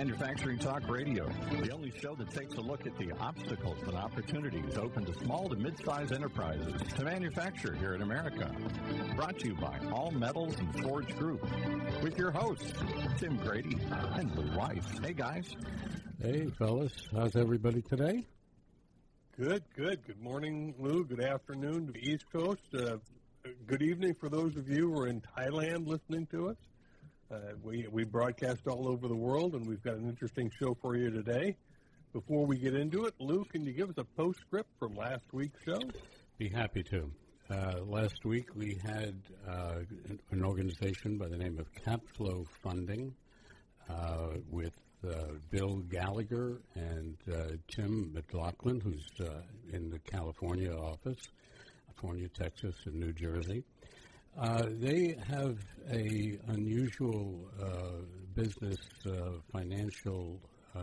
welcome to Manufacturing Talk Radio, the only show that takes a look at the obstacles and opportunities open to small to mid-sized enterprises to manufacture here in America. Brought to you by All Metals and Forge Group, with your hosts Tim Grady and Lou Weiss. Hey guys. Hey fellas, how's everybody today? Good, good. Good morning, Lou. Good afternoon to the East Coast. Uh, good evening for those of you who are in Thailand listening to us. Uh, we, we broadcast all over the world, and we've got an interesting show for you today. Before we get into it, Lou, can you give us a postscript from last week's show? Be happy to. Uh, last week we had uh, an organization by the name of Capflow Funding uh, with uh, Bill Gallagher and uh, Tim McLaughlin, who's in the California office, California, Texas, and New Jersey. Uh, they have a unusual uh, business uh, financial uh,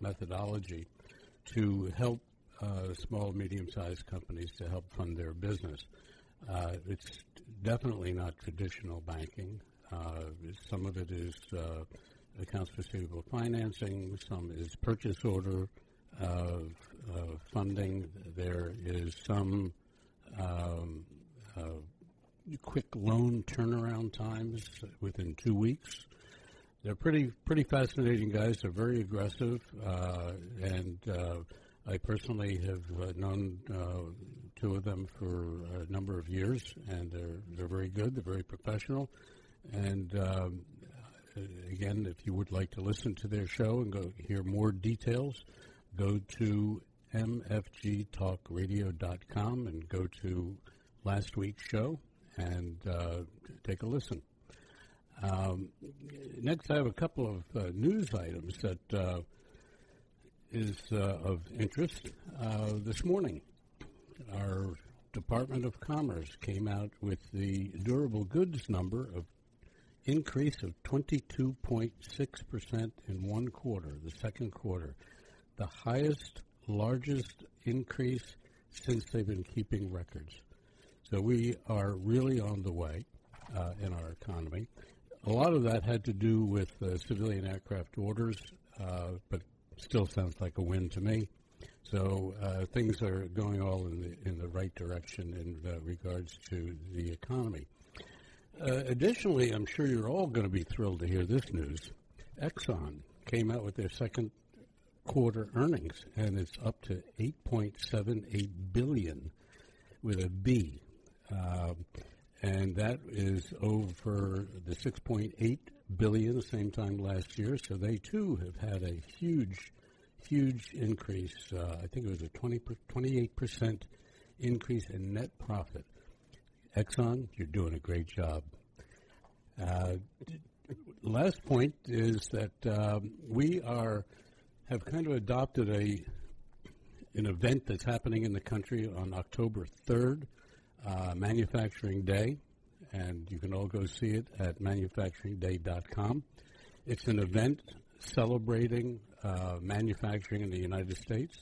methodology to help uh, small, medium-sized companies to help fund their business. Uh, it's definitely not traditional banking. some of it is accounts receivable financing. Some is purchase order funding. There is some quick loan turnaround times within two weeks. They're pretty pretty fascinating guys. They're very aggressive, uh, and uh, I personally have uh, known uh, two of them for a number of years, and they're they're very good. They're very professional, and um, again, if you would like to listen to their show and go hear more details, go to mfgtalkradio.com and go to last week's show and uh, take a listen. Um, next, I have a couple of uh, news items that uh, is uh, of interest. Uh, this morning, our Department of Commerce came out with the durable goods number of increase of 22.6% in one quarter, the second quarter, the highest, largest increase since they've been keeping records. So we are really on the way uh, in our economy. A lot of that had to do with uh, civilian aircraft orders, uh, but still sounds like a win to me. So uh, things are going all in the in the right direction in uh, regards to the economy. Additionally, I'm sure you're all going to be thrilled to hear this news. Exxon came out with their second quarter earnings, and it's up to 8.78 billion with a B. Uh, and that is over the 6.8 billion same time last year. So they too have had a huge, huge increase. Uh, I think it was a 20 28 percent increase in net profit. Exxon, you're doing a great job. Uh, last point is that um, we are have kind of adopted a an event that's happening in the country on October 3rd uh, Manufacturing Day, and you can all go see it at manufacturingday.com. It's an event celebrating uh, manufacturing in the United States,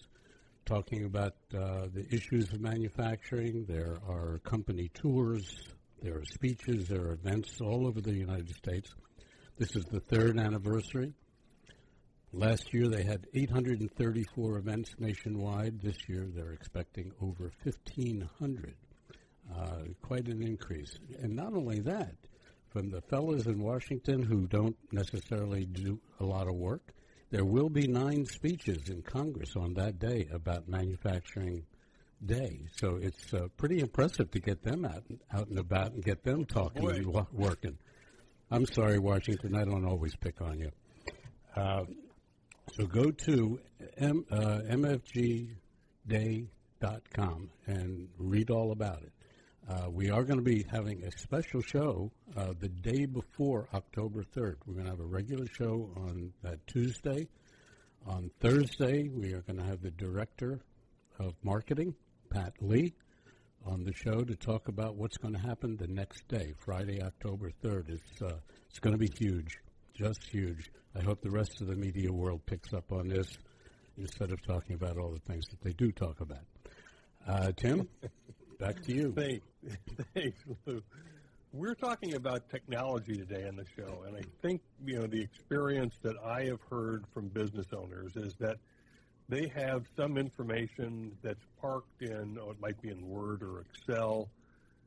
talking about uh, the issues of manufacturing. There are company tours, there are speeches, there are events all over the United States. This is the third anniversary. Last year they had 834 events nationwide. This year they're expecting over 1,500. Uh, quite an increase. And not only that, from the fellows in Washington who don't necessarily do a lot of work, there will be nine speeches in Congress on that day about manufacturing day. So it's uh, pretty impressive to get them out out and about and get them talking Boy. and wa- working. I'm sorry, Washington. I don't always pick on you. Uh, so go to m, uh, mfgday.com and read all about it. Uh, we are going to be having a special show uh, the day before October 3rd. We're going to have a regular show on that Tuesday. On Thursday, we are going to have the director of marketing, Pat Lee, on the show to talk about what's going to happen the next day, Friday, October 3rd. It's, uh, it's going to be huge, just huge. I hope the rest of the media world picks up on this instead of talking about all the things that they do talk about. Uh, Tim? Back to you. Thanks, thanks, Lou. We're talking about technology today on the show, and I think you know the experience that I have heard from business owners is that they have some information that's parked in, oh, it might be in Word or Excel.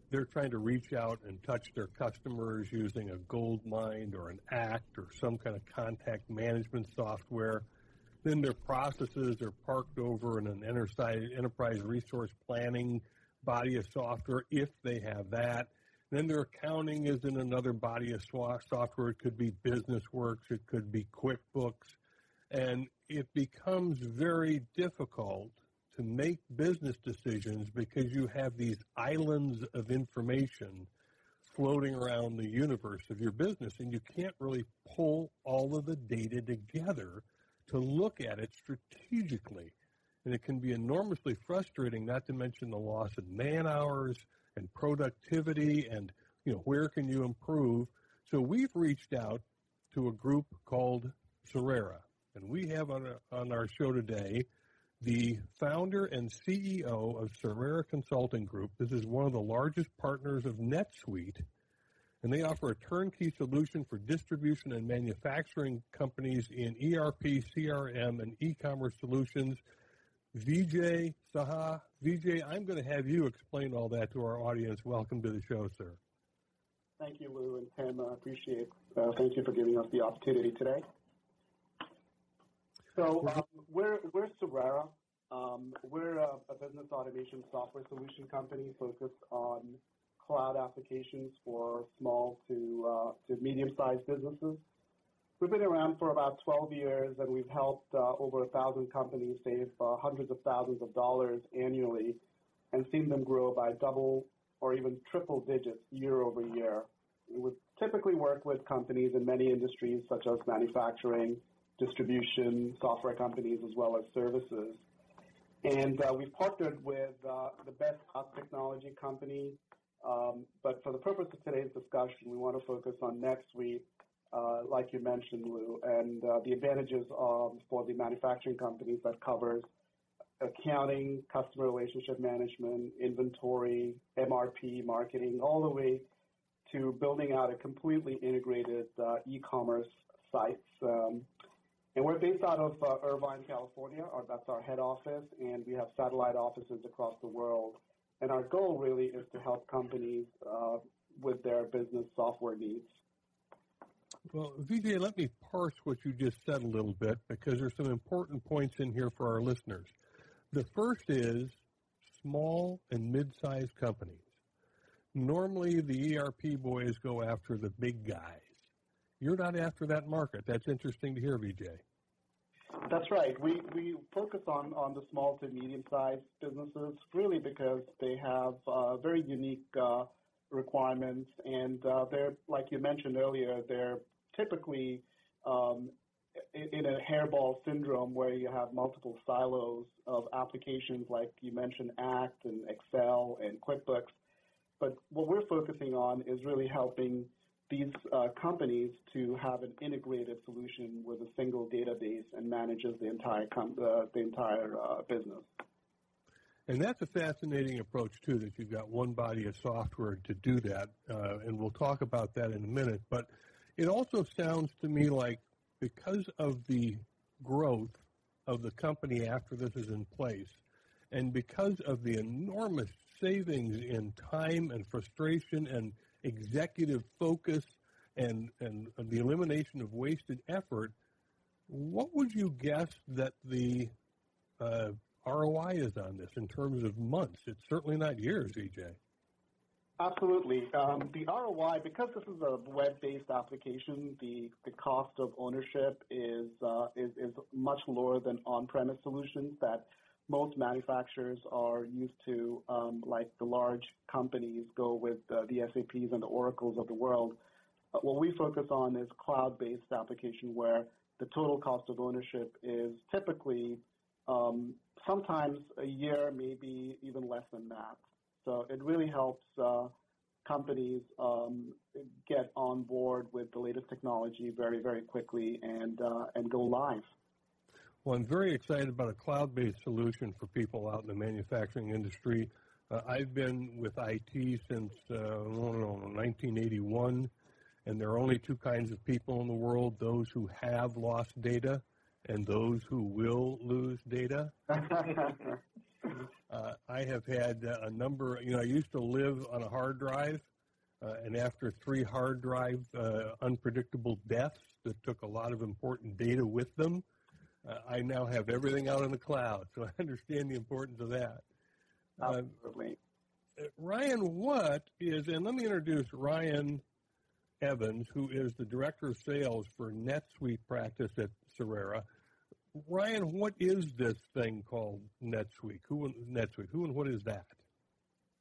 They're trying to reach out and touch their customers using a GoldMine or an Act or some kind of contact management software. Then their processes are parked over in an enterprise resource planning body of software if they have that. Then their accounting is in another body of software. It could be BusinessWorks, it could be QuickBooks, and it becomes very difficult to make business decisions because you have these islands of information floating around the universe of your business, and you can't really pull all of the data together to look at it strategically. And it can be enormously frustrating, not to mention the loss of man hours and productivity and, you know, where can you improve? So we've reached out to a group called Sererra. And we have on, a, on our show today the founder and CEO of Sererra Consulting Group. This is one of the largest partners of NetSuite, and they offer a turnkey solution for distribution and manufacturing companies in ERP, CRM, and e-commerce solutions. Vijay Saha. Vijay, I'm going to have you explain all that to our audience. Welcome to the show, sir. Thank you, Lou and Tim. I appreciate uh, Thank you for giving us the opportunity today. So um, we're we're Sererra. Um, we're a, a, business automation software solution company focused on cloud applications for small to uh, to medium-sized businesses. We've been around for about 12 years, and we've helped uh, over a thousand companies save uh, hundreds of thousands of dollars annually, and seen them grow by double or even triple digits year over year. We typically work with companies in many industries, such as manufacturing, distribution, software companies, as well as services. And uh, we've partnered with uh, the best technology company. Um, but for the purpose of today's discussion, we want to focus on NetSuite, uh, like you mentioned, Lou, and uh, the advantages for the manufacturing companies that covers accounting, customer relationship management, inventory, MRP, marketing, all the way to building out a completely integrated uh, e-commerce sites. Um, and we're based out of uh, Irvine, California. Our, that's our head office, and we have satellite offices across the world. And our goal really is to help companies uh, with their business software needs. Well, Vijay, let me parse what you just said a little bit because there's some important points in here for our listeners. The first is small and mid-sized companies. Normally, the ERP boys go after the big guys. You're not after that market. That's interesting to hear, Vijay. That's right. We we focus on on the small to medium sized businesses really because they have uh, very unique uh, requirements and uh, they're like you mentioned earlier they're typically um, in, a hairball syndrome where you have multiple silos of applications like you mentioned Act and Excel and QuickBooks. But what we're focusing on is really helping these uh, companies to have an integrated solution with a single database and manages the entire com- the entire uh, business. And that's a fascinating approach too. That you've got one body of software to do that, uh, and we'll talk about that in a minute. But it also sounds to me like because of the growth of the company after this is in place, and because of the enormous savings in time and frustration and executive focus and, and the elimination of wasted effort, what would you guess that the uh, ROI is on this in terms of months? It's certainly not years, VJ. Absolutely. Um, the ROI, because this is a web-based application, the, the cost of ownership is, uh, is, is much lower than on-premise solutions that most manufacturers are used to, um, like the large companies go with uh, the SAPs and the Oracles of the world. Uh, what we focus on is cloud-based application where the total cost of ownership is typically um, sometimes a year, maybe even less than that. So it really helps uh, companies um, get on board with the latest technology very, very quickly and uh, and go live. Well, I'm very excited about a cloud-based solution for people out in the manufacturing industry. Uh, I've been with IT since uh, know 1981, and there are only two kinds of people in the world: those who have lost data and those who will lose data. uh, I have had uh, a number. You know, I used to live on a hard drive, uh, and after three hard drive uh, unpredictable deaths that took a lot of important data with them, uh, I now have everything out in the cloud. So I understand the importance of that. Uh, Absolutely. Ryan, what is, and let me introduce Ryan Evans, who is the Director of Sales for NetSuite practice at Sererra. Ryan, what is this thing called NetSuite? Who NetSuite? Who and what is that?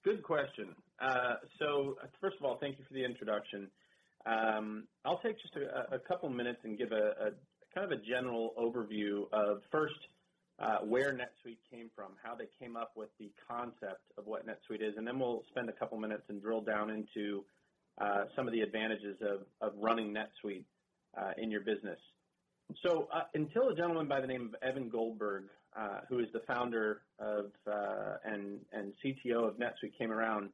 Good question. Uh, so, first of all, thank you for the introduction. Um, I'll take just a, a couple minutes and give a, a, kind of a general overview of first uh, where NetSuite came from, how they came up with the concept of what NetSuite is, and then we'll spend a couple minutes and drill down into uh, some of the advantages of, of running NetSuite uh, in your business. So uh, until a gentleman by the name of Evan Goldberg, uh, who is the founder of uh, and, and CTO of NetSuite came around,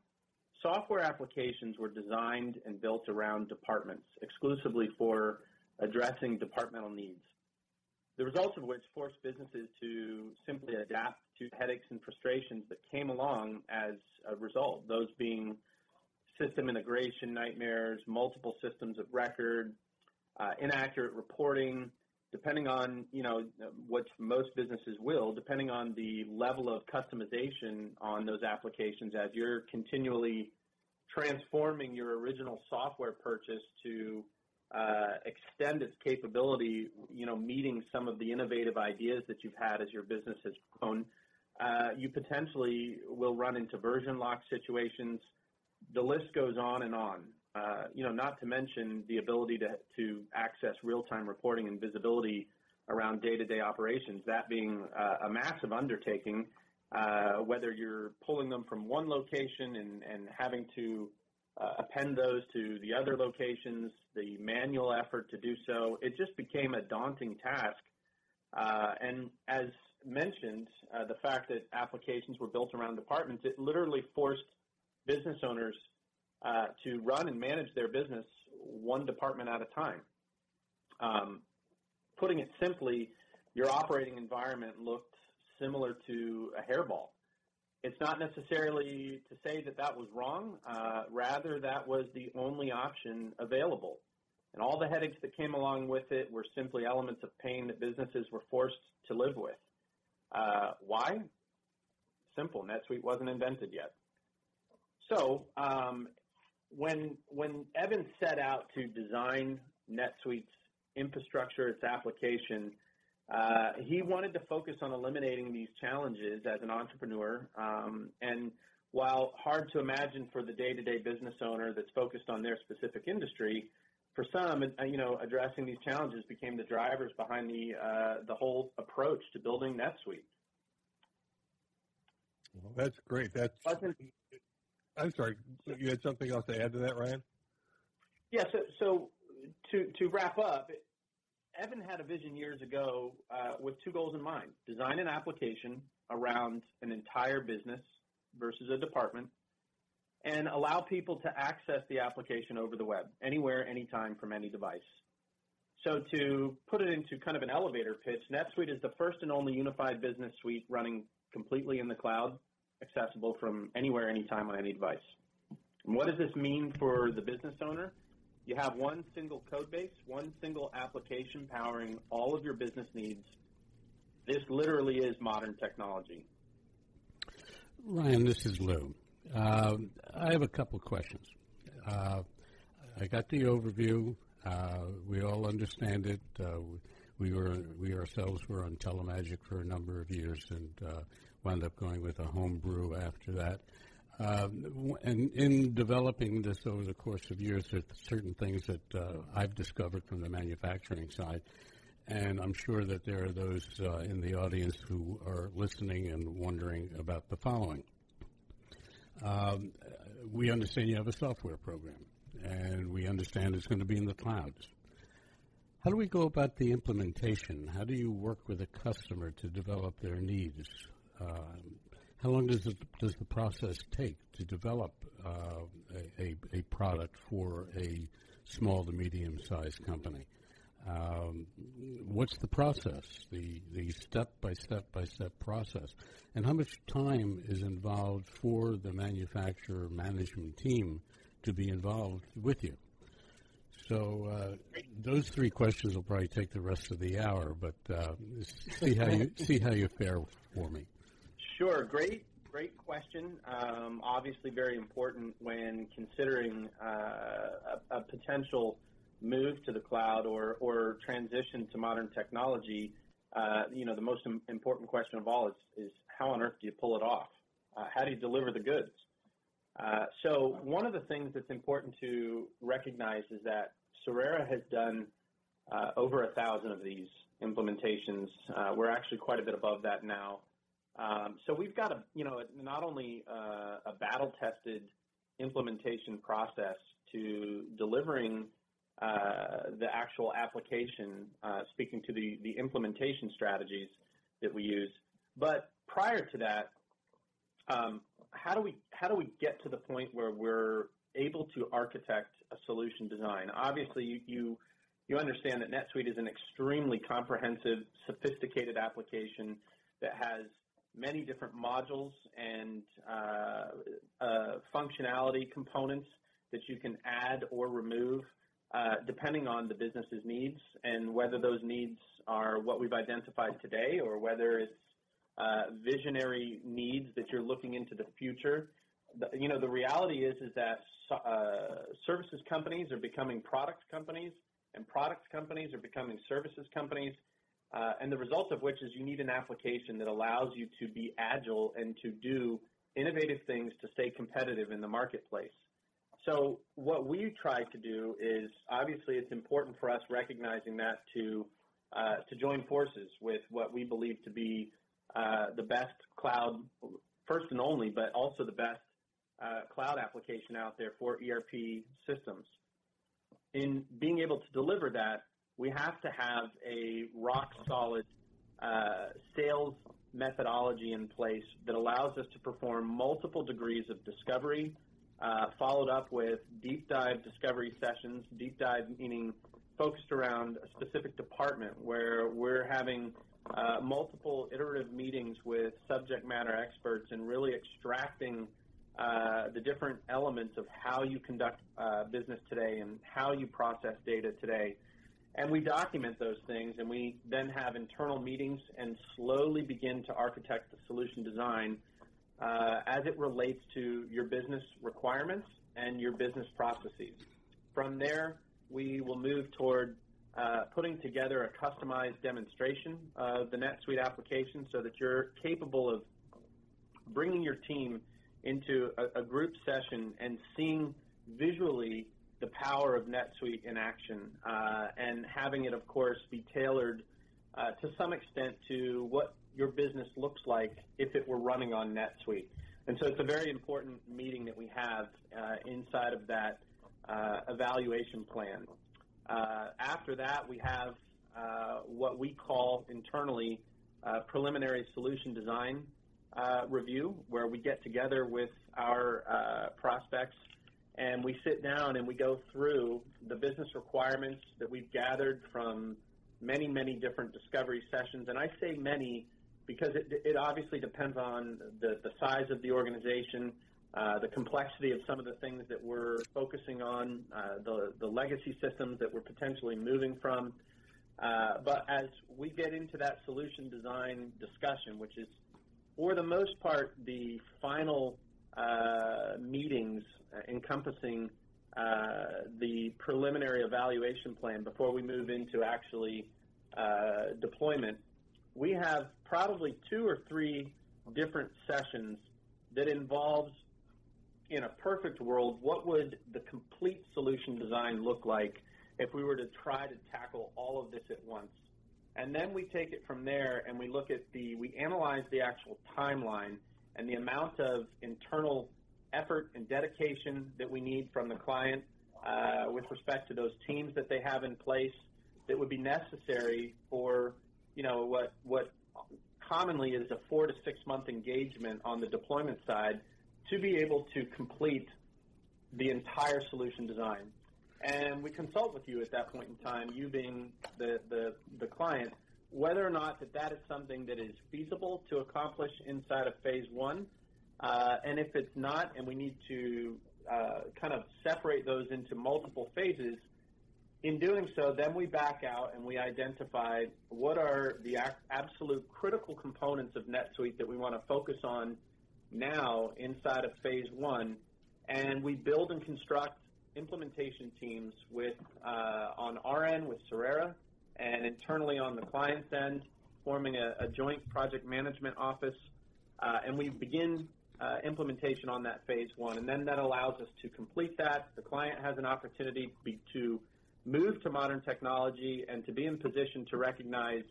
software applications were designed and built around departments exclusively for addressing departmental needs. The results of which forced businesses to simply adapt to headaches and frustrations that came along as a result, those being system integration nightmares, multiple systems of record, uh, inaccurate reporting, depending on, you know, what most businesses will, depending on the level of customization on those applications as you're continually transforming your original software purchase to uh, extend its capability, you know, meeting some of the innovative ideas that you've had as your business has grown, uh, you potentially will run into version lock situations. The list goes on and on. Uh, you know, not to mention the ability to, to access real-time reporting and visibility around day-to-day operations, that being uh, a massive undertaking, uh, whether you're pulling them from one location and, and having to uh, append those to the other locations, the manual effort to do so, it just became a daunting task. Uh, and as mentioned, uh, the fact that applications were built around departments, it literally forced business owners uh, to run and manage their business one department at a time. Um, putting it simply, your operating environment looked similar to a hairball. It's not necessarily to say that that was wrong. Uh, rather, that was the only option available. And all the headaches that came along with it were simply elements of pain that businesses were forced to live with. Uh, why? Simple. NetSuite wasn't invented yet. So um, when when Evan set out to design NetSuite's infrastructure, its application, uh, he wanted to focus on eliminating these challenges as an entrepreneur. Um, and while hard to imagine for the day-to-day business owner that's focused on their specific industry, for some, uh, you know, addressing these challenges became the drivers behind the uh, the whole approach to building NetSuite. Well, that's great. That's I'm sorry, you had something else to add to that, Ryan? Yeah, so, so to, to wrap up, Evan had a vision years ago uh, with two goals in mind. Design an application around an entire business versus a department and allow people to access the application over the web, anywhere, anytime, from any device. So to put it into kind of an elevator pitch, NetSuite is the first and only unified business suite running completely in the cloud accessible from anywhere, anytime on any device. And what does this mean for the business owner? You have one single code base, one single application powering all of your business needs. This literally is modern technology. Ryan, this is Lou. Uh, I have a couple questions. Uh, I got the overview. Uh, we all understand it. Uh, we were we ourselves were on Telemagic for a number of years, and uh, wound up going with a home brew after that. Um, and in developing this over the course of years, there's certain things that uh, I've discovered from the manufacturing side, and I'm sure that there are those uh, in the audience who are listening and wondering about the following. Um, we understand you have a software program, and we understand it's going to be in the clouds. How do we go about the implementation? How do you work with a customer to develop their needs? Um, How long does it, does the process take to develop uh, a, a product for a small to medium sized company? Um, what's the process, the the step by step by step process, and how much time is involved for the manufacturer management team to be involved with you? So uh, those three questions will probably take the rest of the hour, but uh, see how you see how you fare for me. Sure, great, great question. Um, obviously, very important when considering uh, a, a, potential move to the cloud or or transition to modern technology. Uh, you know, the most important question of all is is how on earth do you pull it off? Uh, how do you deliver the goods? Uh, so one of the things that's important to recognize is that Sererra has done uh, over a thousand of these implementations. Uh, we're actually quite a bit above that now. Um, so we've got a, you know, not only uh, a battle-tested implementation process to delivering uh, the actual application, speaking to the, the implementation strategies that we use, but prior to that, um, how do we how do we get to the point where we're able to architect a solution design? Obviously, you you, you understand that NetSuite is an extremely comprehensive, sophisticated application that has many different modules and uh, uh, functionality components that you can add or remove uh, depending on the business's needs and whether those needs are what we've identified today or whether it's uh, visionary needs that you're looking into the future. The, you know, the reality is is that uh, services companies are becoming product companies, and product companies are becoming services companies. Uh, and the result of which is you need an application that allows you to be agile and to do innovative things to stay competitive in the marketplace. So what we try to do is obviously it's important for us recognizing that to uh, to join forces with what we believe to be uh, the best cloud, first and only, but also the best uh, cloud application out there for ERP systems. In being able to deliver that, we have to have a rock solid uh, sales methodology in place that allows us to perform multiple degrees of discovery, uh, followed up with deep dive discovery sessions. Deep dive meaning focused around a specific department where we're having uh, multiple iterative meetings with subject matter experts and really extracting uh, the different elements of how you conduct uh, business today and how you process data today. And we document those things, and we then have internal meetings and slowly begin to architect the solution design uh, as it relates to your business requirements and your business processes. From there, we will move toward uh, putting together a customized demonstration of the NetSuite application so that you're capable of bringing your team into a, a group session and seeing visually the power of NetSuite in action uh, and having it, of course, be tailored uh, to some extent to what your business looks like if it were running on NetSuite. And so it's a very important meeting that we have uh, inside of that uh, evaluation plan. Uh, after that, we have uh, what we call internally preliminary solution design review, where we get together with our prospects and we sit down and we go through the business requirements that we've gathered from many, many different discovery sessions. And I say many because it, it obviously depends on the, the size of the organization, uh, the complexity of some of the things that we're focusing on, uh, the, the legacy systems that we're potentially moving from. Uh, but as we get into that solution design discussion, which is for the most part the final meetings encompassing uh, the preliminary evaluation plan before we move into actually deployment, we have probably two or three different sessions that involves in a perfect world, what would the complete solution design look like if we were to try to tackle all of this at once? And then we take it from there and we look at the, we analyze the actual timeline and the amount of internal effort and dedication that we need from the client uh, with respect to those teams that they have in place that would be necessary for, you know, what, what commonly is a four to six month engagement on the deployment side to be able to complete the entire solution design. And we consult with you at that point in time, you being the, the, the client, whether or not that that is something that is feasible to accomplish inside of phase one. Uh, and if it's not, and we need to uh, kind of separate those into multiple phases, in doing so, then we back out and we identify what are the absolute critical components of NetSuite that we want to focus on now inside of phase one, and we build and construct implementation teams with uh, on our end with Sererra and internally on the client's end, forming a, a joint project management office, uh, and we begin uh, implementation on that phase one, and then that allows us to complete that. The client has an opportunity to move to modern technology and to be in position to recognize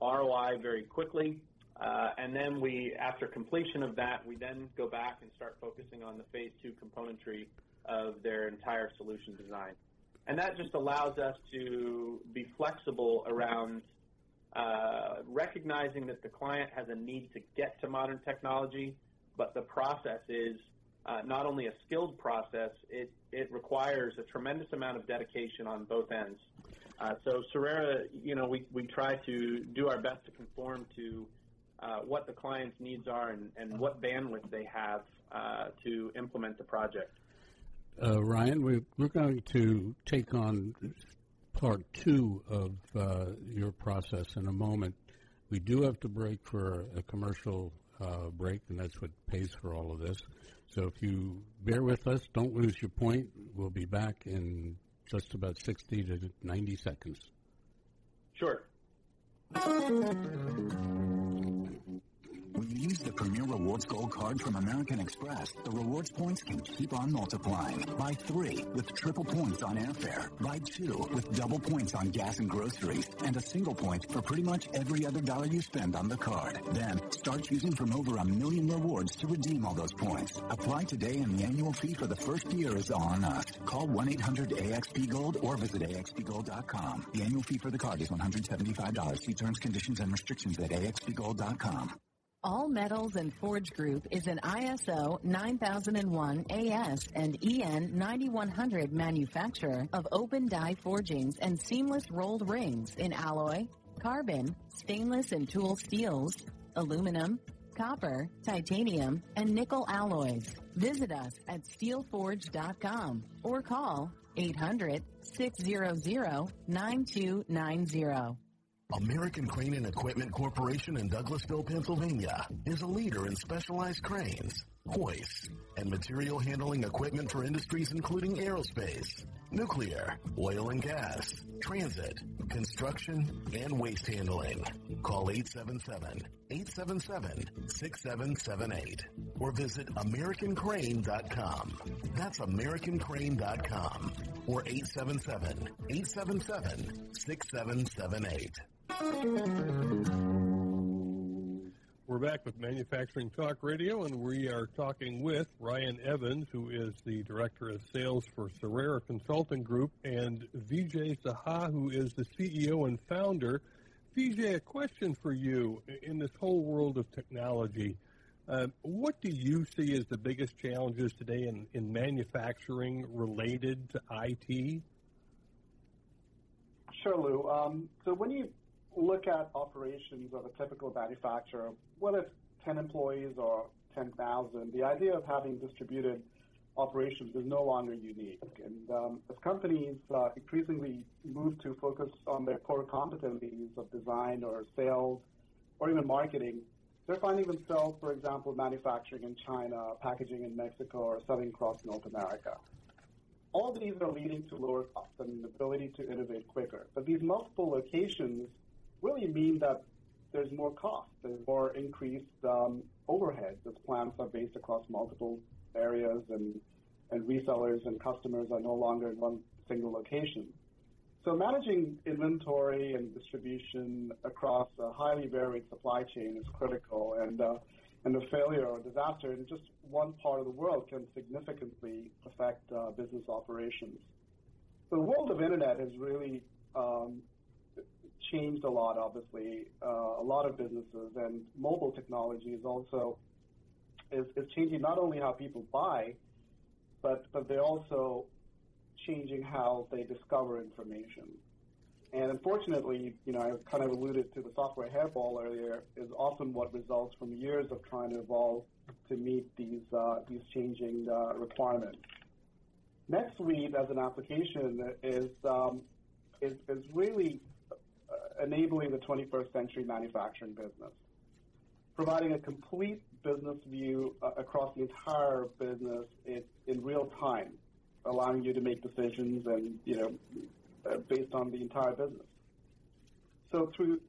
ROI very quickly. Uh, and then we, after completion of that, we then go back and start focusing on the phase two componentry of their entire solution design. And that just allows us to be flexible around uh, recognizing that the client has a need to get to modern technology, but the process is uh, not only a skilled process, it, it requires a tremendous amount of dedication on both ends. Uh, so Sererra, you know, we, we try to do our best to conform to uh, what the client's needs are and, and what bandwidth they have uh, to implement the project. Uh, Ryan, we're, we're going to take on part two of uh, your process in a moment. We do have to break for a commercial break, and that's what pays for all of this. So if you bear with us, don't lose your point. We'll be back in just about 60 to 90 seconds. Sure. When you use the Premier Rewards Gold Card from American Express, the rewards points can keep on multiplying. Buy three with triple points on airfare. Buy two with double points on gas and groceries. And a single point for pretty much every other dollar you spend on the card. Then, start choosing from over a million rewards to redeem all those points. Apply today and the annual fee for the first year is on us. Call 1-800-AXP-GOLD or visit axpgold.com. The annual fee for the card is $175. See terms, conditions, and restrictions at axpgold.com. All Metals and Forge Group is an ISO 9001 AS and EN 9100 manufacturer of open die forgings and seamless rolled rings in alloy, carbon, stainless and tool steels, aluminum, copper, titanium, and nickel alloys. Visit us at steelforge.com or call 800 600 9290. American Crane and Equipment Corporation in Douglasville, Pennsylvania is a leader in specialized cranes, hoists, and material handling equipment for industries including aerospace, nuclear, oil and gas, transit, construction, and waste handling. Call 877-877-6778 or visit AmericanCrane.com. That's AmericanCrane.com or 877-877-6778. We're back with Manufacturing Talk Radio, and we are talking with Ryan Evans, who is the Director of Sales for Sererra Consulting Group, and Vijay Saha, who is the CEO and founder. Vijay, a question for you. In this whole world of technology, uh, what do you see as the biggest challenges today in, in manufacturing related to IT? Sure, Lou. Um, so when you look at operations of a typical manufacturer, whether it's 10 employees or 10,000, the idea of having distributed operations is no longer unique. And um, as companies uh, increasingly move to focus on their core competencies of design or sales or even marketing, they're finding themselves, for example, manufacturing in China, packaging in Mexico, or selling across North America. All of these are leading to lower costs and the ability to innovate quicker. But these multiple locations really mean that there's more cost, there's more increased um, overhead as plants are based across multiple areas and, and resellers and customers are no longer in one single location. So managing inventory and distribution across a highly varied supply chain is critical, and uh, and a failure or disaster in just one part of the world can significantly affect uh, business operations. The world of internet has really um, changed a lot, obviously, uh, a lot of businesses, and mobile technology is also is, is changing not only how people buy, but but they're also changing how they discover information. And unfortunately, you know, I kind of alluded to the software hairball earlier, is often what results from years of trying to evolve to meet these uh, these changing uh, requirements. NetSuite as an application is um, is, is really enabling the 21st century manufacturing business, providing a complete business view uh, across the entire business in, in real time, allowing you to make decisions and you know uh, based on the entire business. So through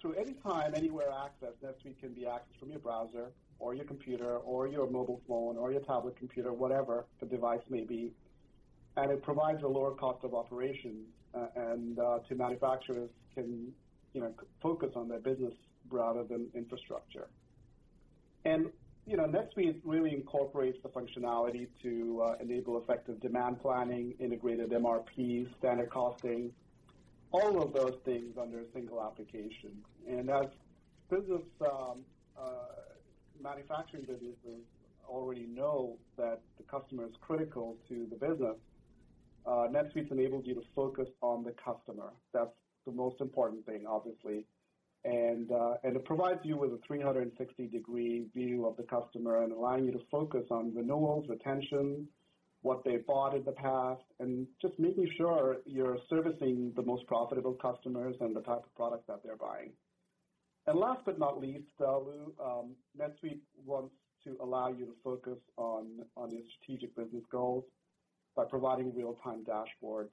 through any time, anywhere access, NetSuite can be accessed from your browser or your computer or your mobile phone or your tablet computer, whatever the device may be, and it provides a lower cost of operations uh, and uh, to manufacturers can you know focus on their business rather than infrastructure. And you know, NetSuite really incorporates the functionality to uh, enable effective demand planning, integrated MRP, standard costing, all of those things under a single application. And as business um, uh, manufacturing businesses already know that the customer is critical to the business, uh, NetSuite enables you to focus on the customer. That's the most important thing, obviously and uh, and it provides you with a 360 degree view of the customer and allowing you to focus on renewals, retention, what they bought in the past, and just making sure you're servicing the most profitable customers and the type of products that they're buying. And last but not least, uh, Lou, um, NetSuite wants to allow you to focus on on your strategic business goals by providing real-time dashboards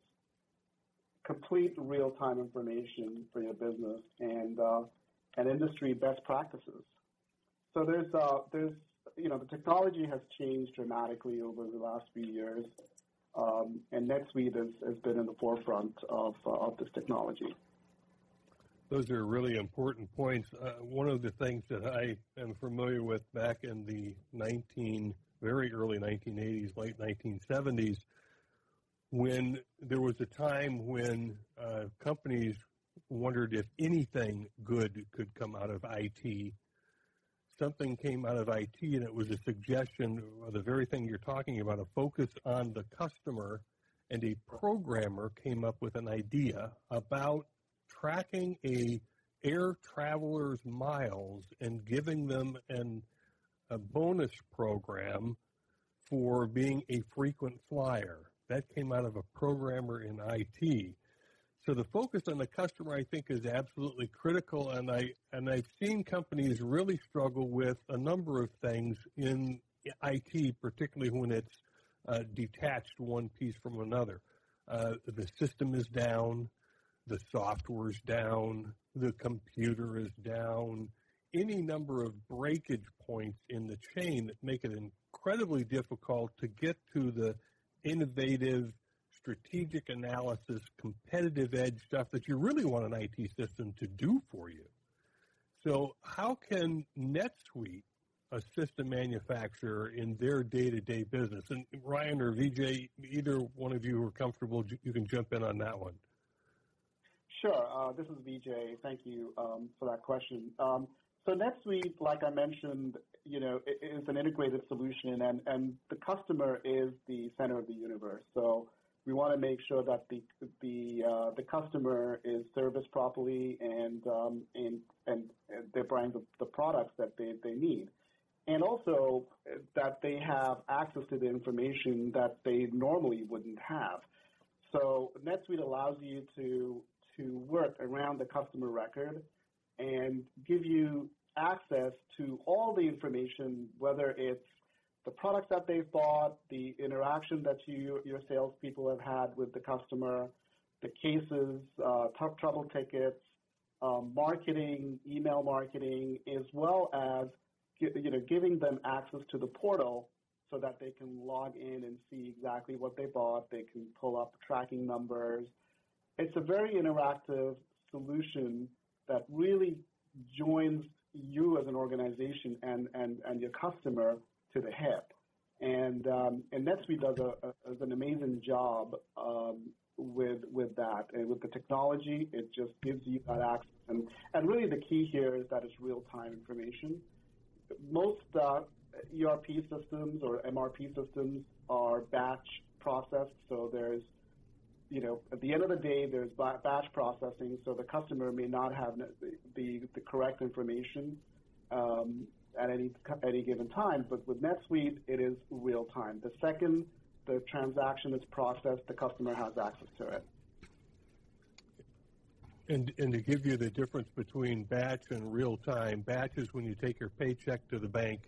complete real-time information for your business and uh, and industry best practices. So there's uh, there's you know the technology has changed dramatically over the last few years, um, and NetSuite has, has been in the forefront of uh, of this technology. Those are really important points. Uh, one of the things that I am familiar with back in the 19 very early 1980s, late 1970s when there was a time when uh, companies wondered if anything good could come out of IT. Something came out of IT, and it was a suggestion of the very thing you're talking about a focus on the customer. And a programmer came up with an idea about tracking a air traveler's miles and giving them an, a bonus program for being a frequent flyer. That came out of a programmer in IT. So the focus on the customer, I think, is absolutely critical, and I and I've seen companies really struggle with a number of things in IT, particularly when it's uh, detached one piece from another. Uh, the system is down, the software is down, the computer is down. Any number of breakage points in the chain that make it incredibly difficult to get to the innovative, strategic analysis, competitive edge stuff that you really want an IT system to do for you. So how can NetSuite assist a manufacturer in their day-to-day business? And Ryan or VJ, either one of you who are comfortable, you can jump in on that one. Sure. Uh, this is VJ. Thank you um, for that question. Um, so NetSuite, like I mentioned, you know, is an integrated solution, and, and the customer is the center of the universe. So we want to make sure that the the uh, the customer is serviced properly and um, and and they're buying the, the products that they, they need, and also that they have access to the information that they normally wouldn't have. So NetSuite allows you to to work around the customer record and give you access to all the information, whether it's the products that they've bought, the interaction that you, your salespeople have had with the customer, the cases, uh, tough trouble tickets, um, marketing, email marketing, as well as you know giving them access to the portal so that they can log in and see exactly what they bought. They can pull up tracking numbers. It's a very interactive solution that really joins you as an organization and, and, and your customer to the hip. And, um, and NetSuite does, a, a, does an amazing job um, with with that. And with the technology, it just gives you that access. And and really, the key here is that it's real time information. Most uh, ERP systems or MRP systems are batch processed, so there's you know, at the end of the day, there's batch processing, so the customer may not have the, the, correct information um, at any any given time. But with NetSuite, it is real time. The second the transaction is processed, the customer has access to it. And, and to give you the difference between batch and real time, batch is when you take your paycheck to the bank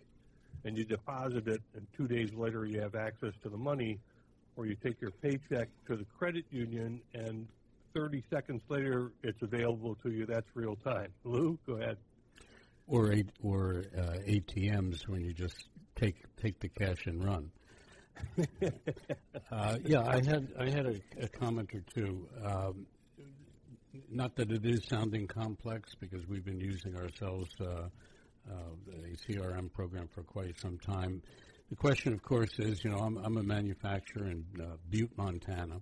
and you deposit it, and two days later you have access to the money, or you take your paycheck to the credit union and 30 seconds later it's available to you. That's real time. Lou, go ahead. Or or uh, ATMs when you just take take the cash and run. uh, yeah, I had I had a, a comment or two. Um, not that it is sounding complex because we've been using ourselves uh, uh, a CRM program for quite some time. The question, of course, is you know I'm, I'm a manufacturer in uh, Butte, Montana,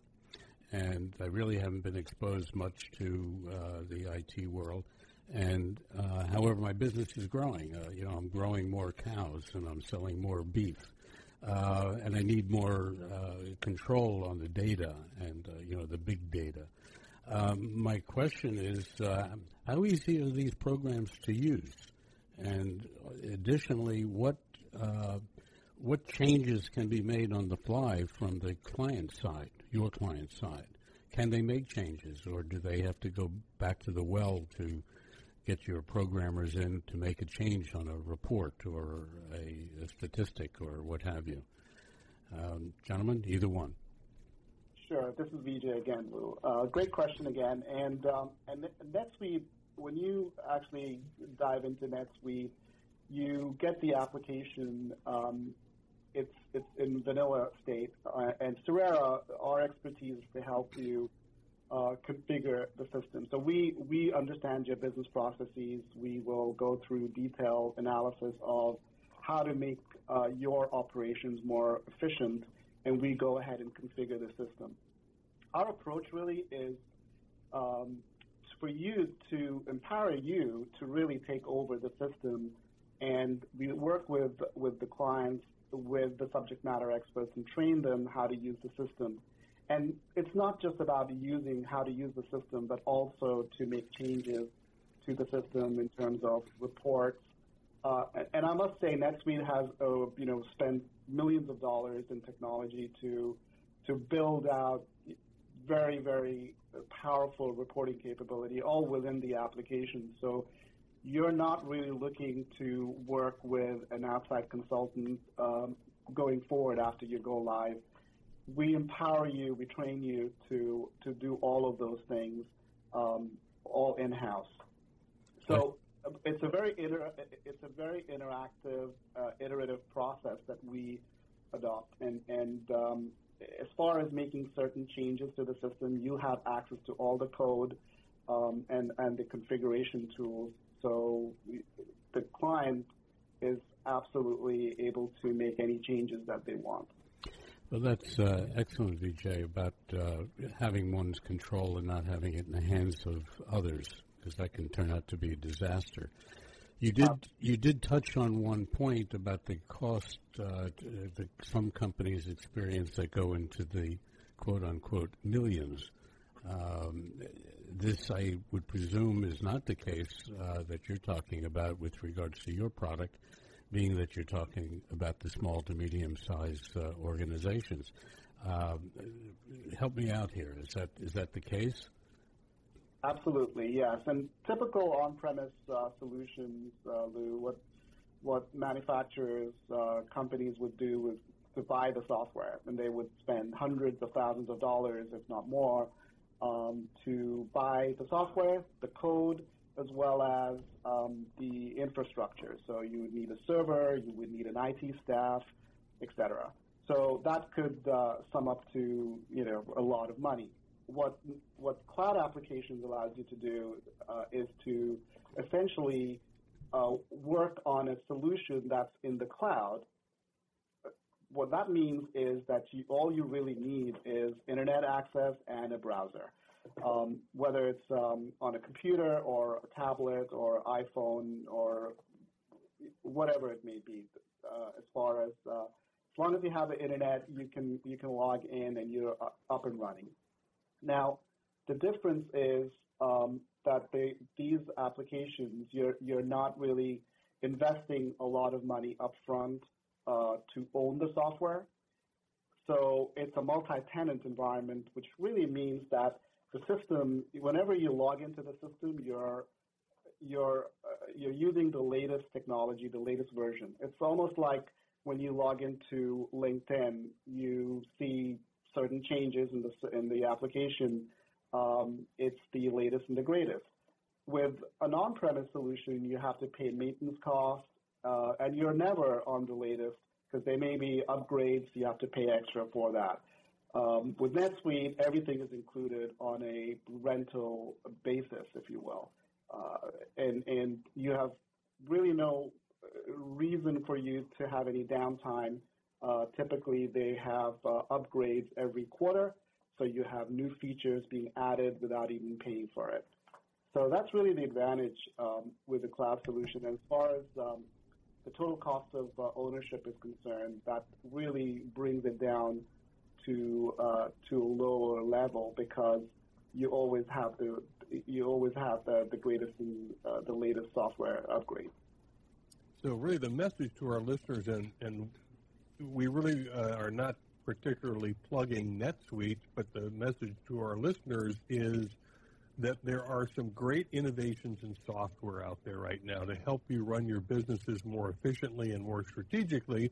and I really haven't been exposed much to uh, the IT world. And uh, however, my business is growing. Uh, you know, I'm growing more cows and I'm selling more beef uh, and I need more uh, control on the data and you know the big data. Um, my question is, how easy are these programs to use? And additionally, what uh, what changes can be made on the fly from the client side, your client side? Can they make changes, or do they have to go back to the well to get your programmers in to make a change on a report or a, a statistic or what have you? Um, gentlemen, either one. Sure. This is Vijay again, Lou. Uh, great question again. And um, and NetSuite, when you actually dive into NetSuite, you get the application. Um, it's it's in vanilla state, uh, and Sererra, our expertise is to help you uh, configure the system. So we, we understand your business processes. We will go through detailed analysis of how to make uh, your operations more efficient, and we go ahead and configure the system. Our approach really is um, for you to empower you to really take over the system, and we work with, with the clients, with the subject matter experts, and train them how to use the system. And it's not just about using how to use the system, but also to make changes to the system in terms of reports. Uh, and I must say, NetSuite has, uh, you know, spent millions of dollars in technology to to build out very, very powerful reporting capability, all within the application. So you're not really looking to work with an outside consultant um, going forward after you go live we empower you, we train you to to do all of those things, um, all in house. So it's a very inter- it's a very interactive, uh, iterative process that we adopt, and and um, as far as making certain changes to the system, you have access to all the code um, and and the configuration tools. So the client is absolutely able to make any changes that they want. Well, that's uh, excellent, Vijay, about uh, having one's control and not having it in the hands of others, because that can turn out to be a disaster. You did you did touch on one point about the cost uh, that some companies experience that go into the quote unquote millions. Um, this, I would presume, is not the case uh, that you're talking about with regards to your product being that you're talking about the small to medium sized uh, organizations. Um, help me out here. Is that is that the case? Absolutely, yes. And typical on-premise uh, solutions, uh, Lou, what what manufacturers, uh, companies would do is to buy the software, and they would spend hundreds of thousands of dollars, if not more, um, to buy the software, the code, as well as um, the infrastructure. So you would need a server, you would need an IT staff, etc. So that could uh, sum up to you know a lot of money. What what cloud applications allows you to do uh, is to essentially uh, work on a solution that's in the cloud, what that means is that you, all you really need is internet access and a browser. Um, whether it's um, on a computer or a tablet or iPhone or whatever it may be, uh, as far as uh, as long as you have the internet, you can you can log in and you're up and running. Now, the difference is um, that they, these applications, you're you're not really investing a lot of money upfront uh, to own the software. So it's a multi-tenant environment, which really means that the system, whenever you log into the system, you're you're uh, you're using the latest technology, the latest version. It's almost like when you log into LinkedIn, you see certain changes in the in the application. Um, it's the latest and the greatest. With an on-premise solution, you have to pay maintenance costs, uh, and you're never on the latest because there may be upgrades. You have to pay extra for that. Um, with NetSuite, everything is included on a rental basis, if you will, uh, and and you have really no reason for you to have any downtime. Uh, typically, they have uh, upgrades every quarter, so you have new features being added without even paying for it. So that's really the advantage um, with the cloud solution. As far as um, the total cost of uh, ownership is concerned, that really brings it down to uh, to a lower level because you always have the you always have the, the greatest and uh, the latest software upgrade. So really, the message to our listeners, and and we really uh, are not particularly plugging NetSuite, but the message to our listeners is that there are some great innovations in software out there right now to help you run your businesses more efficiently and more strategically.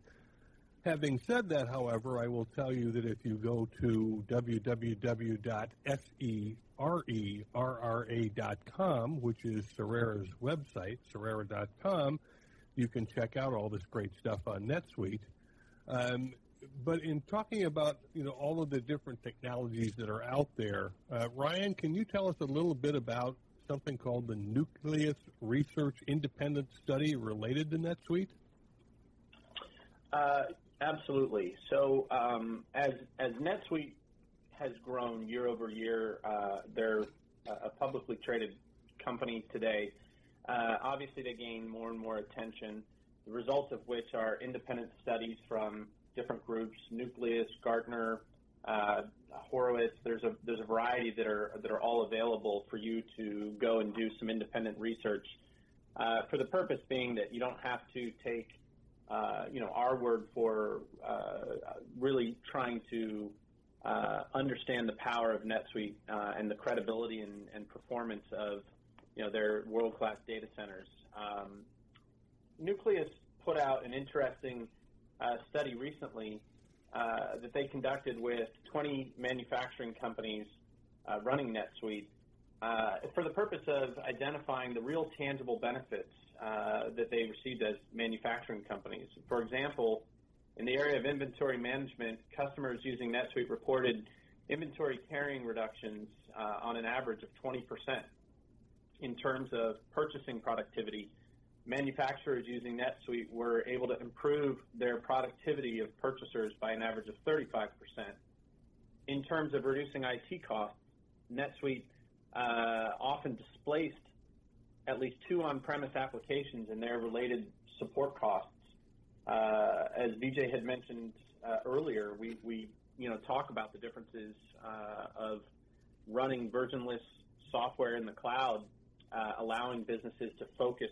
Having said that, however, I will tell you that if you go to www.sererra.com, which is Sererra's website, sererra.com, you can check out all this great stuff on NetSuite. Um, but in talking about you know all of the different technologies that are out there, uh, Ryan, can you tell us a little bit about something called the Nucleus Research Independent Study related to NetSuite? Uh, absolutely. So um, as as NetSuite has grown year over year, uh, they're a publicly traded company today. Uh, obviously, they gain more and more attention. The results of which are independent studies from different groups, Nucleus, Gartner, uh, Horowitz. There's a there's a variety that are that are all available for you to go and do some independent research. Uh, for the purpose being that you don't have to take uh, you know our word for uh, really trying to uh, understand the power of NetSuite uh, and the credibility and, and, performance of you know their world-class data centers. Um, Nucleus put out an interesting study recently uh, that they conducted with 20 manufacturing companies uh, running NetSuite uh, for the purpose of identifying the real tangible benefits uh, that they received as manufacturing companies. For example, in the area of inventory management, customers using NetSuite reported inventory carrying reductions uh, on an average of 20% in terms of purchasing productivity manufacturers using NetSuite were able to improve their productivity of purchasers by an average of 35%. In terms of reducing IT costs, NetSuite uh, often displaced at least two on-premise applications and their related support costs. Uh, as Vijay had mentioned uh, earlier, we, we you know talk about the differences uh, of running versionless software in the cloud, uh, allowing businesses to focus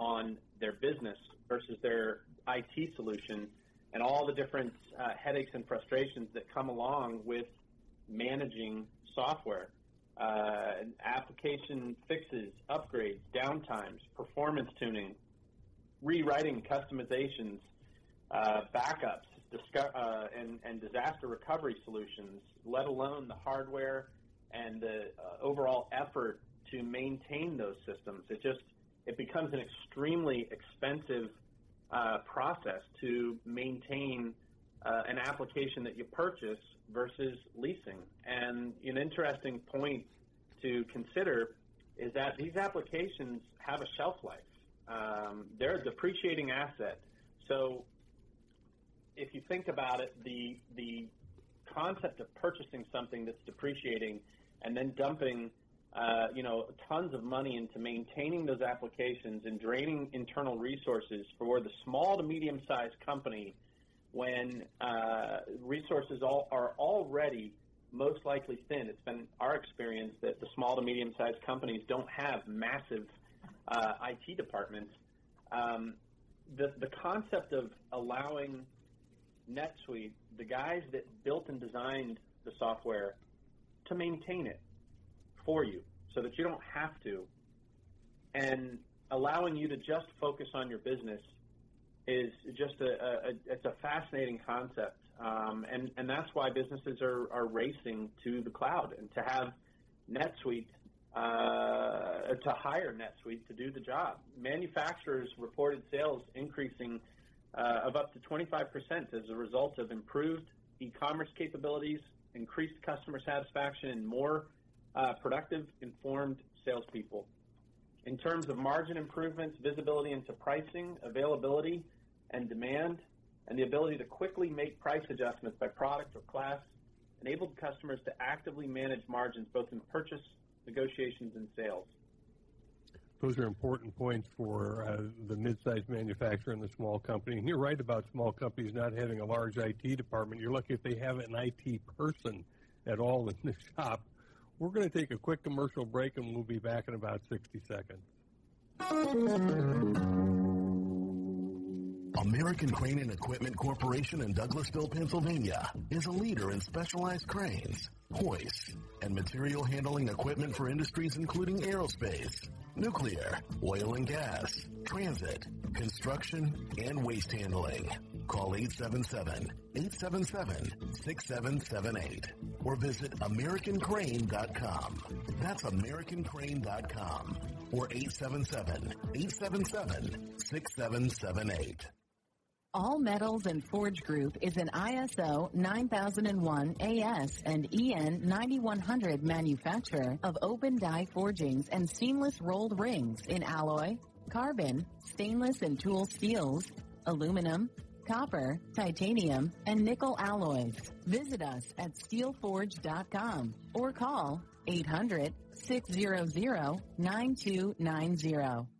on their business versus their IT solution and all the different uh, headaches and frustrations that come along with managing software. Uh, application fixes, upgrades, downtimes, performance tuning, rewriting customizations, uh, backups, uh, and, and, disaster recovery solutions, let alone the hardware and the uh, overall effort to maintain those systems. It just it becomes an extremely expensive uh, process to maintain uh, an application that you purchase versus leasing. And an interesting point to consider is that these applications have a shelf life. Um, they're a depreciating asset. So if you think about it, the the concept of purchasing something that's depreciating and then dumping uh, you know, tons of money into maintaining those applications and draining internal resources for the small to medium-sized company when uh, resources all, are already most likely thin. It's been our experience that the small to medium-sized companies don't have massive uh, IT departments. Um, the, the concept of allowing NetSuite, the guys that built and designed the software, to maintain it for you so that you don't have to, and allowing you to just focus on your business is just a, a it's a fascinating concept, um, and and that's why businesses are are racing to the cloud and to have NetSuite uh, to hire NetSuite to do the job. Manufacturers reported sales increasing uh, of up to 25% as a result of improved e-commerce capabilities, increased customer satisfaction, and more productive, informed salespeople. In terms of margin improvements, visibility into pricing, availability, and demand, and the ability to quickly make price adjustments by product or class enabled customers to actively manage margins both in purchase, negotiations, and sales. Those are important points for uh, the mid-sized manufacturer and the small company. And you're right about small companies not having a large IT department. You're lucky if they have an IT person at all in the shop we're going to take a quick commercial break and we'll be back in about 60 seconds. American Crane and Equipment Corporation in Douglasville, Pennsylvania is a leader in specialized cranes, hoists, and material handling equipment for industries including aerospace, nuclear, oil and gas, transit, construction, and waste handling. Call 877-877-6778 or visit AmericanCrane.com. That's AmericanCrane.com or 877-877-6778. All Metals and Forge Group is an ISO 9001 AS and EN 9100 manufacturer of open die forgings and seamless rolled rings in alloy, carbon, stainless and tool steels, aluminum, copper, titanium, and nickel alloys. Visit us at steelforge.com or call 800 600 9290.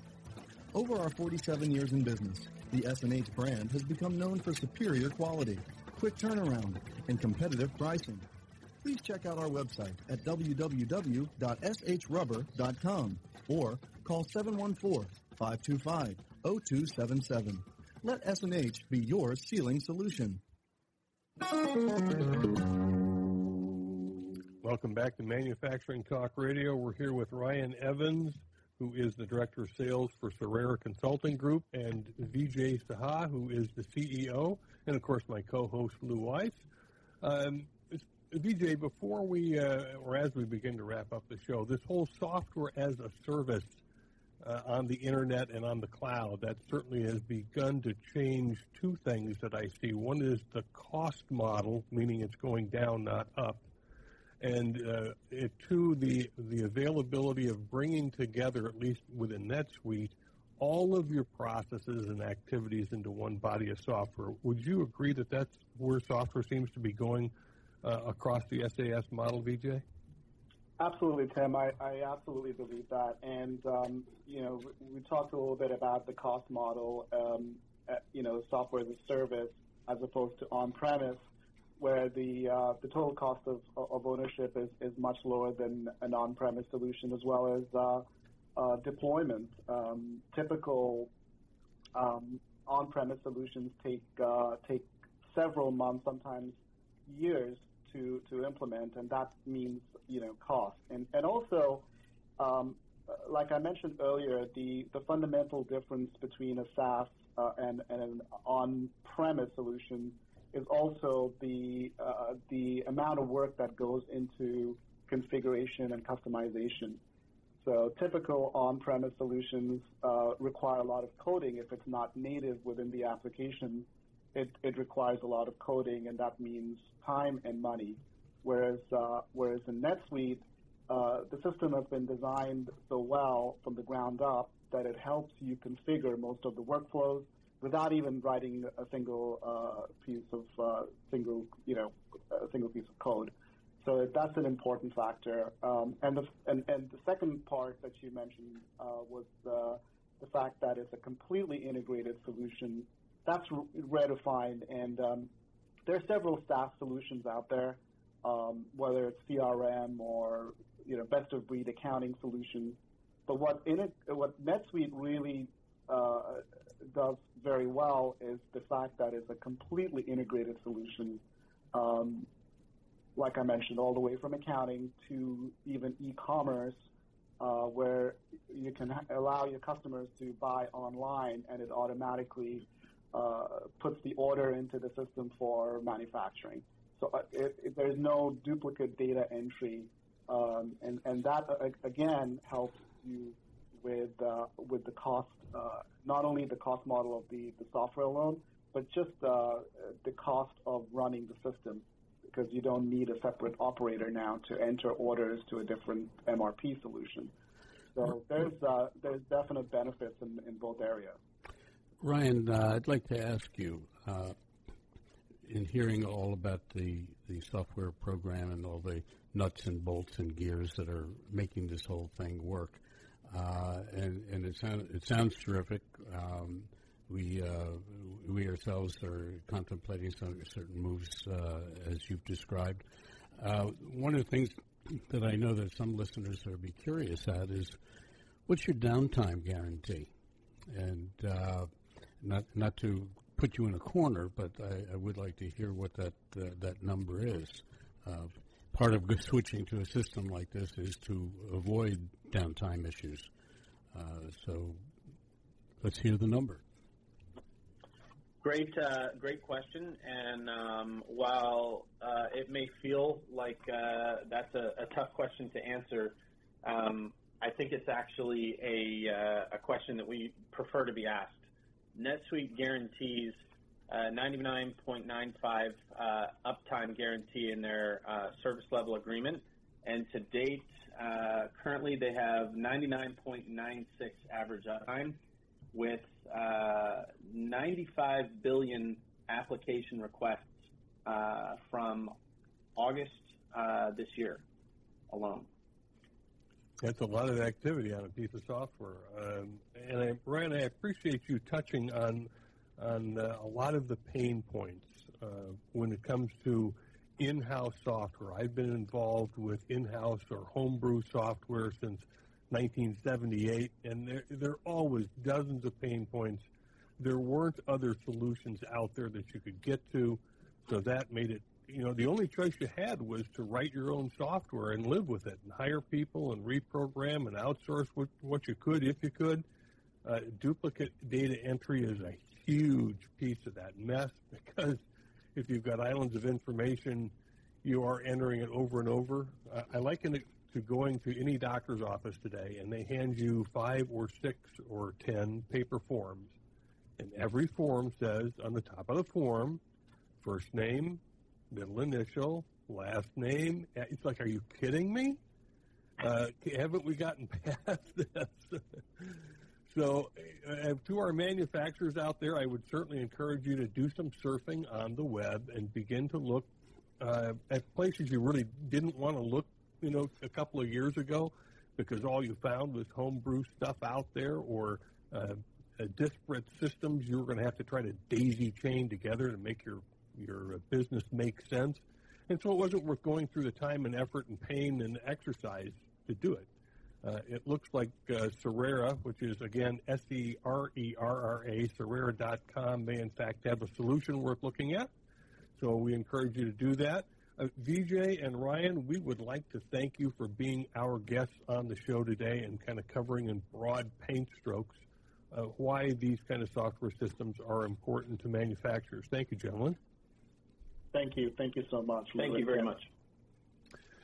Over our 47 years in business, the S&H brand has become known for superior quality, quick turnaround, and competitive pricing. Please check out our website at www.shrubber.com or call 714-525-0277. Let S&H be your sealing solution. Welcome back to Manufacturing Talk Radio. We're here with Ryan Evans, who is the Director of Sales for Sererra Consulting Group, and Vijay Saha, who is the CEO, and of course my co-host Lou Weiss. Um, Vijay, before we, uh, or as we begin to wrap up the show, this whole software as a service uh, on the internet and on the cloud, that certainly has begun to change two things that I see. One is the cost model, meaning it's going down, not up and uh, it, two, the the availability of bringing together, at least within NetSuite, all of your processes and activities into one body of software. Would you agree that that's where software seems to be going uh, across the SaaS model, Vijay? Absolutely, Tim. I, I absolutely believe that. And, um, you know, we talked a little bit about the cost model, um, you know, software as a service as opposed to on-premise where the uh, the total cost of, of ownership is, is much lower than an on-premise solution, as well as uh, uh, deployment. Um, typical um, on-premise solutions take uh, take several months, sometimes years to to implement, and that means you know cost. And and also, um, like I mentioned earlier, the the fundamental difference between a SaaS uh, and, and an on-premise solution is also the uh, the amount of work that goes into configuration and customization. So typical on-premise solutions uh, require a lot of coding. If it's not native within the application, it, it requires a lot of coding, and that means time and money. Whereas uh, whereas in NetSuite, uh, the system has been designed so well from the ground up that it helps you configure most of the workflows without even writing a single uh, piece of uh, single you know a single piece of code. So that's an important factor. Um, and, the, and, and the second part that you mentioned uh, was the, the fact that it's a completely integrated solution. That's rare to find, and um, there are several SaaS solutions out there, um, whether it's CRM or you know best of breed accounting solutions. But what in it, what NetSuite really uh, does very well is the fact that it's a completely integrated solution. Um, like I mentioned, all the way from accounting to even e-commerce, uh, where you can allow your customers to buy online and it automatically uh, puts the order into the system for manufacturing. So uh, it, it, there's no duplicate data entry, um, and and that uh, again helps you with uh, with the cost, uh, not only the cost model of the, the software alone, but just the cost of running the system because you don't need a separate operator now to enter orders to a different MRP solution. So there's uh, there's definite benefits in, in both areas. Ryan, uh, I'd like to ask you, uh, in hearing all about the, the software program and all the nuts and bolts and gears that are making this whole thing work, uh, and, and it, sound, it sounds terrific. Um, we uh, we ourselves are contemplating some certain moves uh, as you've described. Uh, one of the things that I know that some listeners are be curious at is what's your downtime guarantee? And uh, not not to put you in a corner, but I, I would like to hear what that uh, that number is. Uh, part of switching to a system like this is to avoid downtime issues. so let's hear the number. Great, uh, great question. And um, while uh, it may feel like uh, that's a, a, tough question to answer, um, I think it's actually a, uh, a, question that we prefer to be asked. NetSuite guarantees 99.95 uh, uptime guarantee in their uh, service level agreement, and to date, currently they have 99.96 average uptime with uh, 95 billion application requests uh, from August uh, this year alone. That's a lot of activity on a piece of software. Um, and I, Ryan, I appreciate you touching on on uh, a lot of the pain points uh, when it comes to in-house software. I've been involved with in-house or homebrew software since 1978, and there, there are always dozens of pain points. There weren't other solutions out there that you could get to, so that made it, you know, the only choice you had was to write your own software and live with it and hire people and reprogram and outsource what, what you could if you could. Uh, duplicate data entry is a huge piece of that mess because if you've got islands of information, you are entering it over and over. Uh, I liken it to going to any doctor's office today and they hand you five or six or ten paper forms, and every form says on the top of the form, first name, middle initial, last name. It's like, are you kidding me? Uh, haven't we gotten past this? So, uh, to our manufacturers out there, I would certainly encourage you to do some surfing on the web and begin to look uh, at places you really didn't want to look you know, a couple of years ago because all you found was homebrew stuff out there or uh, disparate systems you were going to have to try to daisy chain together to make your your business make sense. And so it wasn't worth going through the time and effort and pain and exercise to do it. Uh, it looks like uh, Sererra, which is again S E R E R R A, Sererra.com, may in fact have a solution worth looking at. So we encourage you to do that. Uh, Vijay and Ryan, we would like to thank you for being our guests on the show today and kind of covering in broad paint strokes uh, why these kind of software systems are important to manufacturers. Thank you, gentlemen. Thank you. Thank you so much. Thank you very much.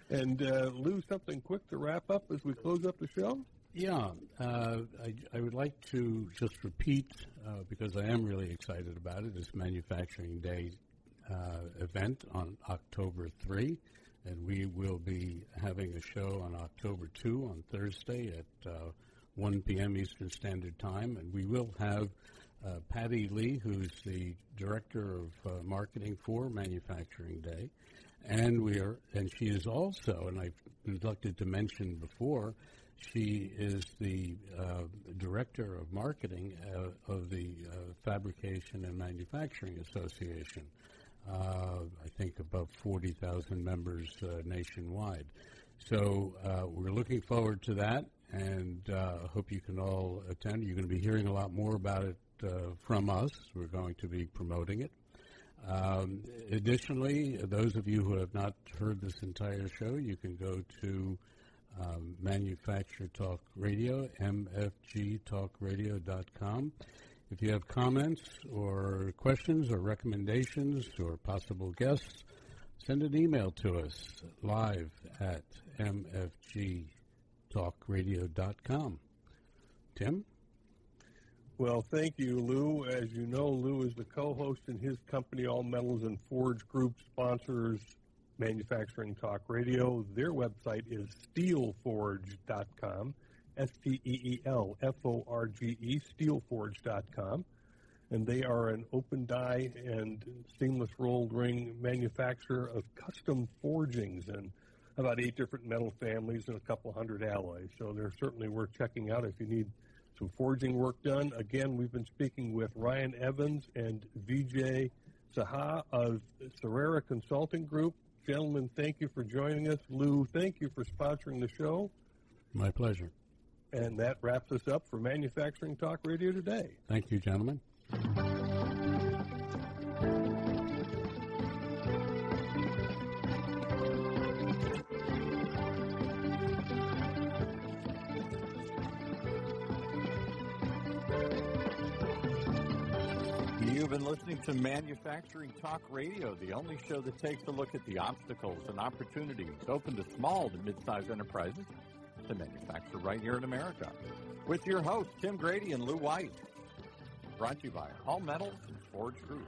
And uh, Lou, something quick to wrap up as we close up the show? Yeah, uh, I, I, would like to just repeat, uh, because I am really excited about it, this Manufacturing Day uh, event on October 3. And we will be having a show on October 2 on Thursday at uh, 1 p.m. Eastern Standard Time. And we will have uh, Patty Lee, who's the Director of Marketing for Manufacturing Day. And we are, and she is also, and I've neglected to mention before, she is the uh, director of marketing uh, of the uh, Fabrication and Manufacturing Association. Uh, I think about 40,000 members uh, nationwide. So uh, we're looking forward to that, and I hope you can all attend. You're going to be hearing a lot more about it from us. We're going to be promoting it. Um, additionally, those of you who have not heard this entire show, you can go to um, Manufacture Talk Radio, mfgtalkradio.com. If you have comments or questions or recommendations or possible guests, send an email to us live at mfgtalkradio.com. Tim? Well, thank you, Lou. As you know, Lou is the co-host in his company, All Metals and Forge Group, sponsors Manufacturing Talk Radio. Their website is steelforge.com, S-T-E-E-L-F-O-R-G-E, steelforge.com. And they are an open die and seamless rolled ring manufacturer of custom forgings and about eight different metal families and a couple hundred alloys. So they're certainly worth checking out if you need some forging work done. Again, we've been speaking with Ryan Evans and Vijay Saha of Sererra Consulting Group. Gentlemen, thank you for joining us. Lou, thank you for sponsoring the show. My pleasure. And that wraps us up for Manufacturing Talk Radio today. Thank you, gentlemen. You've been listening to Manufacturing Talk Radio, the only show that takes a look at the obstacles and opportunities open to small to mid-sized enterprises to manufacture right here in America. With your hosts, Tim Grady and Lou White. Brought to you by All Metals and Forge Group.